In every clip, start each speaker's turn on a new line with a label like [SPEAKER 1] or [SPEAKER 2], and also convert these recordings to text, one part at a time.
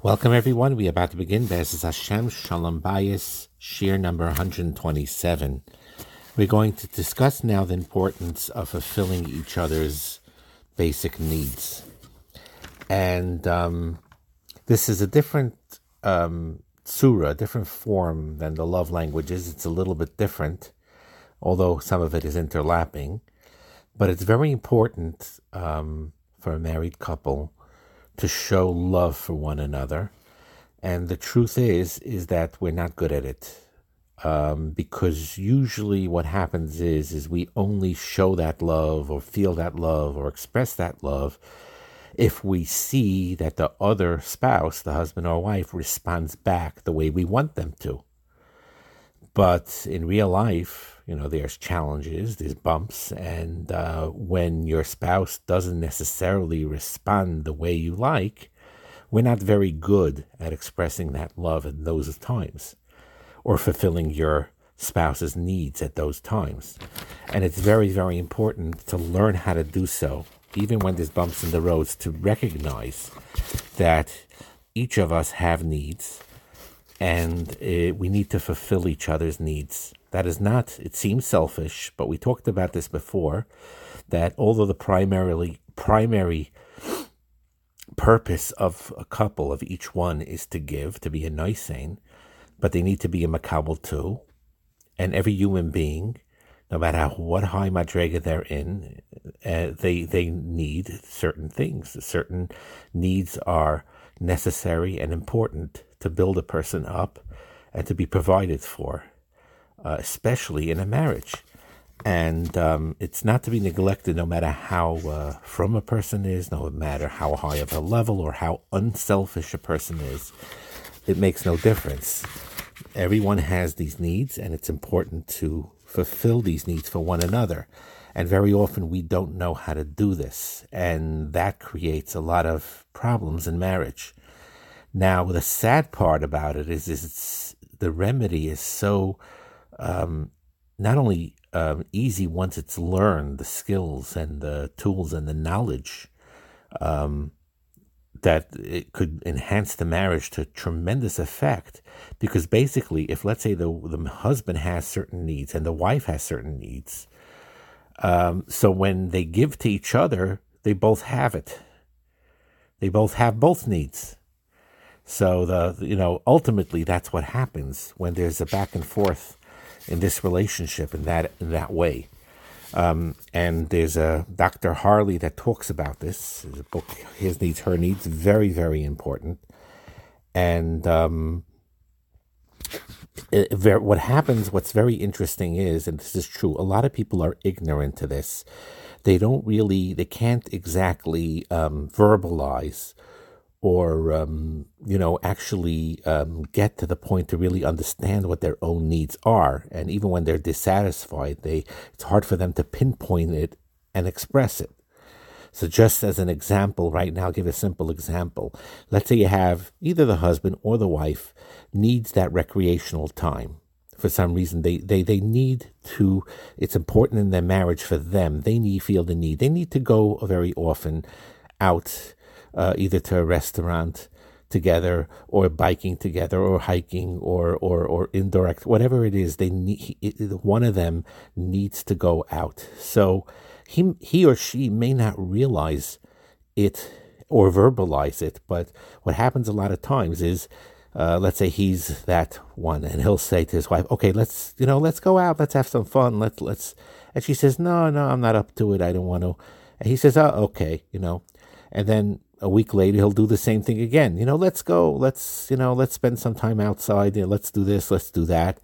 [SPEAKER 1] Welcome, everyone. We are about to begin Be'ez Hashem Shalom Bayis, Shiur number 127. We're going to discuss now the importance of fulfilling each other's basic needs. And um, this is a different um, surah, a different form than the love languages. It's a little bit different, although some of it is interlapping. But it's very important um, for a married couple to show love for one another. And the truth is, is that we're not good at it. Um, because usually what happens is, is we only show that love or feel that love or express that love if we see that the other spouse, the husband or wife, responds back the way we want them to. But in real life, you know, there's challenges, there's bumps, and uh, when your spouse doesn't necessarily respond the way you like, we're not very good at expressing that love in those times or fulfilling your spouse's needs at those times. And it's very, very important to learn how to do so, even when there's bumps in the roads, to recognize that each of us have needs and uh, we need to fulfill each other's needs. That is not, it seems selfish, but we talked about this before, that although the primarily primary purpose of a couple, of each one, is to give, to be a nosein, but they need to be a makabel too. And every human being, no matter what high madrega they're in, uh, they they need certain things. Certain needs are necessary and important to build a person up and to be provided for, uh, especially in a marriage. And um, it's not to be neglected no matter how uh, from a person is, no matter how high of a level or how unselfish a person is. It makes no difference. Everyone has these needs, and it's important to fulfill these needs for one another. And very often we don't know how to do this, and that creates a lot of problems in marriage. Now, the sad part about it is, is the remedy is so um, not only um, easy once it's learned, the skills and the tools and the knowledge um, that it could enhance the marriage to tremendous effect. Because basically, if let's say the the husband has certain needs and the wife has certain needs, um, so when they give to each other, they both have it. They both have both needs. So the you know ultimately that's what happens when there's a back and forth in this relationship in that in that way. Um, and there's a Dr. Harley that talks about this. A book, His Needs, Her Needs, very, very important. And um, it, what happens, what's very interesting is, and this is true, a lot of people are ignorant to this. They don't really, they can't exactly um, verbalize or um, you know actually um, get to the point to really understand what their own needs are and even when they're dissatisfied they it's hard for them to pinpoint it and express it so just as an example right now I'll give a simple example. Let's say you have either the husband or the wife needs that recreational time. For some reason they, they, they need to it's important in their marriage for them. They need feel the need. They need to go very often out uh, either to a restaurant together or biking together or hiking or or or indirect whatever it is they need one of them needs to go out. So he he or she may not realize it or verbalize it but what happens a lot of times is uh, let's say he's that one and he'll say to his wife okay let's you know let's go out let's have some fun let's let's and she says no no i'm not up to it i don't want to and he says oh okay you know and then a week later he'll do the same thing again you know let's go let's you know let's spend some time outside you know, let's do this let's do that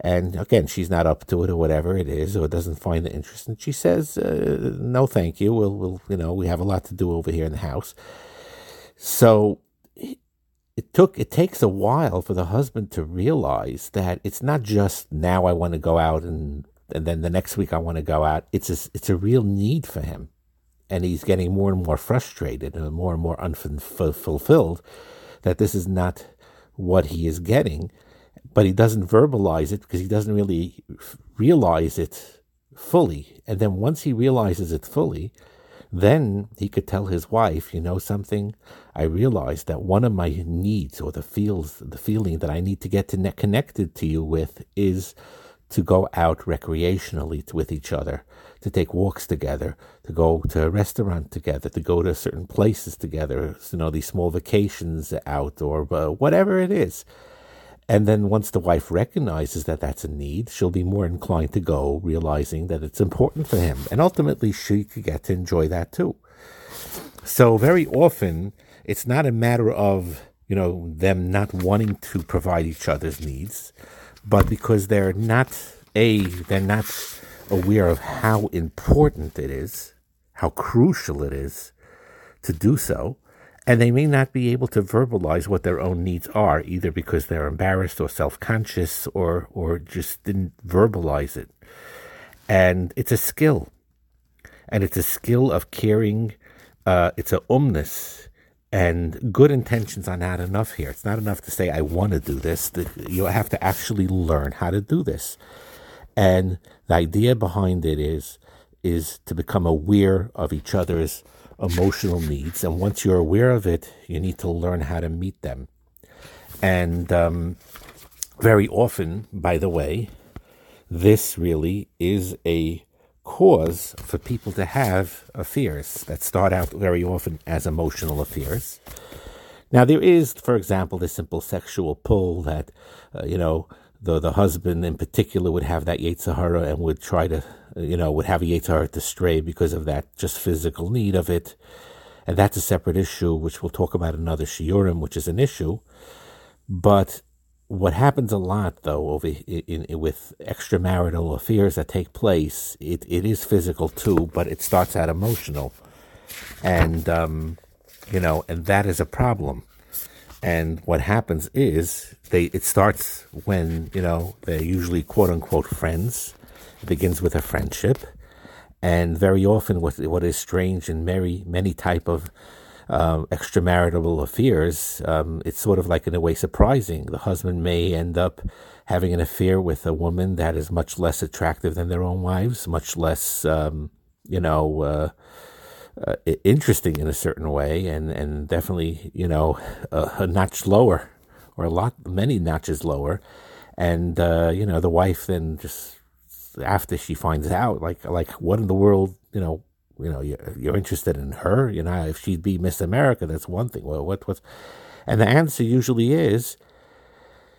[SPEAKER 1] and again she's not up to it or whatever it is or doesn't find the interest. And she says uh, no thank you. We'll, we'll you know we have a lot to do over here in the house. So it took it takes a while for the husband to realize that it's not just now i want to go out and and then the next week i want to go out. It's a, it's a real need for him. And he's getting more and more frustrated and more and more unfulfilled that this is not what he is getting, but he doesn't verbalize it because he doesn't really realize it fully. And then once he realizes it fully, then he could tell his wife, you know something? I realized that one of my needs or the feels the feeling that I need to get to connected to you with is to go out recreationally with each other, to take walks together, to go to a restaurant together, to go to certain places together, you know, these small vacations out or uh, whatever it is. And then once the wife recognizes that that's a need, she'll be more inclined to go, realizing that it's important for him. And ultimately, she could get to enjoy that too. So, very often, it's not a matter of, you know, them not wanting to provide each other's needs, but because they're not, A, they're not aware of how important it is, how crucial it is to do so and they may not be able to verbalize what their own needs are, either because they're embarrassed or self conscious or, or just didn't verbalize it. And it's a skill. And it's a skill of caring. Uh, it's a umness. And good intentions are not enough here. It's not enough to say, I want to do this. You have to actually learn how to do this. And the idea behind it is, is to become aware of each other's emotional needs. And once you're aware of it, you need to learn how to meet them. And um, very often, by the way, this really is a cause for people to have affairs that start out very often as emotional affairs. Now, there is, for example, the simple sexual pull that, uh, you know, the the husband in particular would have that yetzer and would try to, you know, would have a yetzer to stray because of that just physical need of it, and that's a separate issue which we'll talk about another shiurim, which is an issue. But what happens a lot though over in, in, with extramarital affairs that take place, it, it is physical too, but it starts out emotional, and um, you know, and that is a problem and what happens is they it starts when, you know, they're usually quote unquote friends. It begins with a friendship. And very often what what is strange in many many type of um, extramarital affairs, um, it's sort of like in a way surprising. The husband may end up having an affair with a woman that is much less attractive than their own wives, much less, um, you know, uh, uh, interesting in a certain way, and and definitely you know a, a notch lower, or a lot many notches lower, and uh, you know the wife then just after she finds out like like what in the world you know you know you're, you're interested in her? You know if she'd be Miss America that's one thing. Well what what's and the answer usually is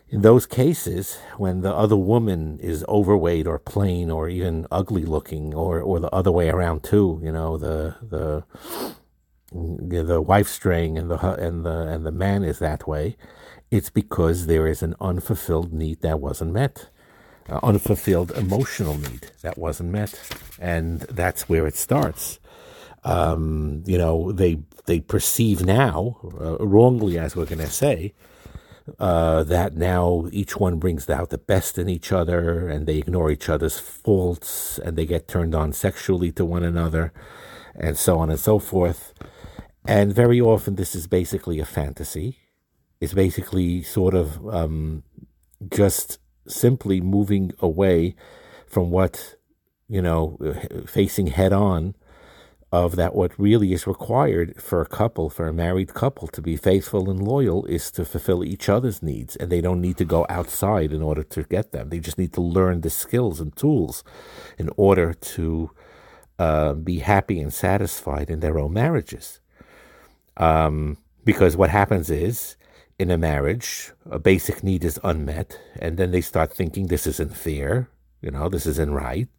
[SPEAKER 1] in those cases, when the other woman is overweight or plain or even ugly looking, or, or the other way around too, you know, the the the wife straying and the and the and the man is that way, it's because there is an unfulfilled need that wasn't met, unfulfilled emotional need that wasn't met, and that's where it starts. Um, you know, they they perceive now uh, wrongly, as we're going to say, uh, that now each one brings out the best in each other and they ignore each other's faults and they get turned on sexually to one another and so on and so forth. And very often, this is basically a fantasy. It's basically sort of um, just simply moving away from what, you know, facing head on of that what really is required for a couple, for a married couple to be faithful and loyal is to fulfill each other's needs. And they don't need to go outside in order to get them. They just need to learn the skills and tools in order to uh, be happy and satisfied in their own marriages. Um, because what happens is, in a marriage, a basic need is unmet, and then they start thinking this isn't fair, you know, this isn't right.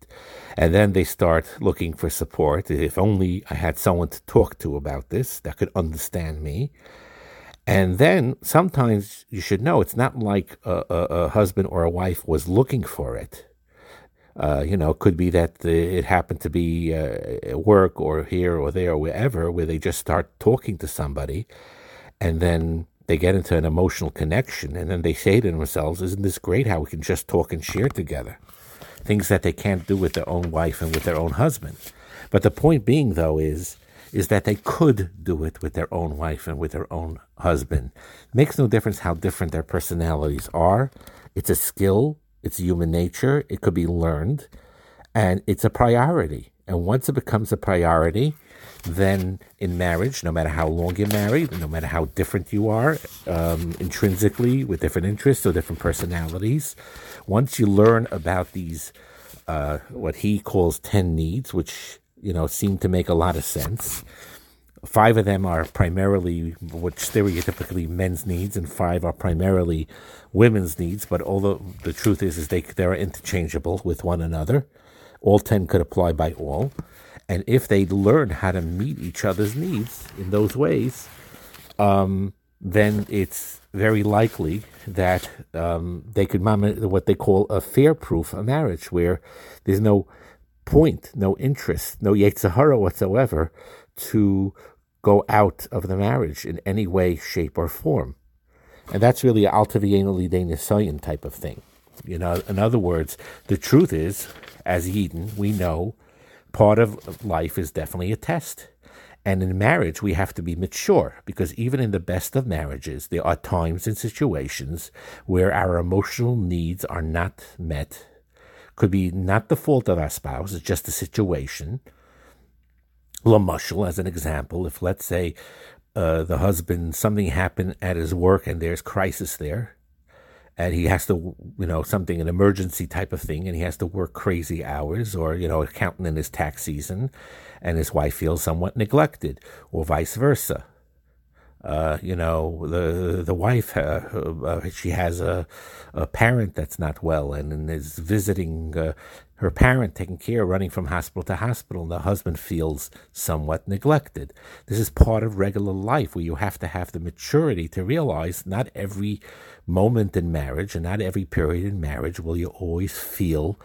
[SPEAKER 1] And then they start looking for support. If only I had someone to talk to about this that could understand me. And then sometimes you should know it's not like a, a, a husband or a wife was looking for it. Uh, you know, it could be that it happened to be uh, at work or here or there or wherever, where they just start talking to somebody, and then they get into an emotional connection, and then they say to themselves, "Isn't this great? How we can just talk and share together." Things that they can't do with their own wife and with their own husband. But the point being, though, is is that they could do it with their own wife and with their own husband. Makes no difference how different their personalities are. It's a skill. It's human nature. It could be learned, and it's a priority. And once it becomes a priority, then in marriage, no matter how long you're married, no matter how different you are um, intrinsically with different interests or different personalities, once you learn about these, uh, what he calls 10 needs, which, you know, seem to make a lot of sense. Five of them are primarily what stereotypically men's needs, and five are primarily women's needs. But although the truth is, is they they're interchangeable with one another. All ten could apply by all. And if they learn how to meet each other's needs in those ways, um, then it's very likely that um, they could what they call a fair proof a marriage, where there's no point, no interest, no yetzer hara whatsoever to go out of the marriage in any way, shape, or form. And that's really Al tevi'einu lidei nisayon type of thing. You know, in other words, the truth is, as Yidden, we know part of life is definitely a test. And in marriage, we have to be mature because even in the best of marriages, there are times and situations where our emotional needs are not met. Could be not the fault of our spouse, it's just the situation. L'mashal, as an example, if let's say uh, the husband, something happened at his work and there's crisis there, and he has to, you know, something, an emergency type of thing, and he has to work crazy hours, or, you know, accounting in his tax season, and his wife feels somewhat neglected, or vice versa. Uh, you know, the the wife, uh, uh, she has a, a parent that's not well and, and is visiting uh, her parent taking care, running from hospital to hospital, and the husband feels somewhat neglected. This is part of regular life where you have to have the maturity to realize not every moment in marriage and not every period in marriage will you always feel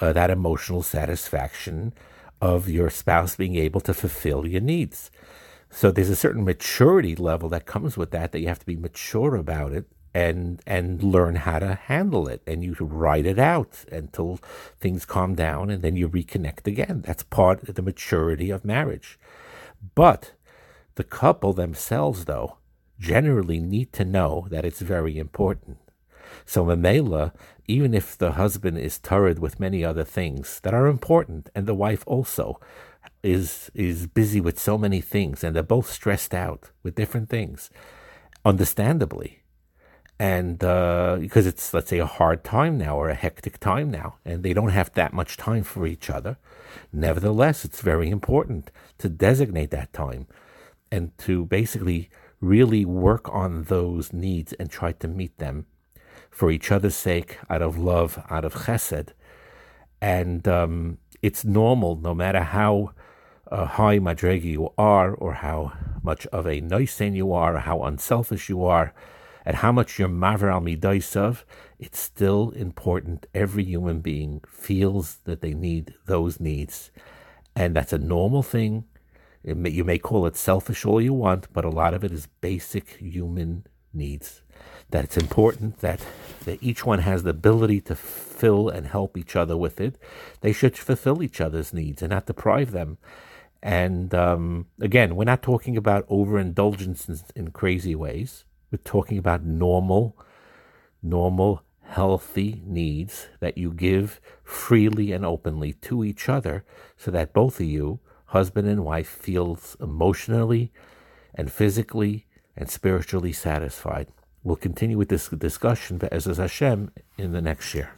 [SPEAKER 1] uh, that emotional satisfaction of your spouse being able to fulfill your needs. So there's a certain maturity level that comes with that, that you have to be mature about it and and learn how to handle it. And you write it out until things calm down and then you reconnect again. That's part of the maturity of marriage. But the couple themselves though generally need to know that it's very important. So mamela even if the husband is tarud with many other things that are important and the wife also is is busy with so many things and they're both stressed out with different things understandably and uh, because it's let's say a hard time now or a hectic time now and they don't have that much time for each other. Nevertheless it's very important to designate that time and to basically really work on those needs and try to meet them for each other's sake out of love out of chesed. And um, it's normal no matter how uh, high madrega you are or how much of a nice you are or how unselfish you are and how much you're ma'avir al midosav, it's still important. Every human being feels that they need those needs, and that's a normal thing. May, you may call it selfish all you want, but a lot of it is basic human needs. That it's important that, that each one has the ability to fill and help each other with it. They should fulfill each other's needs and not deprive them. And um, again, we're not talking about overindulgence in, in crazy ways. We're talking about normal, normal, healthy needs that you give freely and openly to each other so that both of you, husband and wife, feels emotionally and physically and spiritually satisfied. We'll continue with this discussion, but as Hashem, in the next year.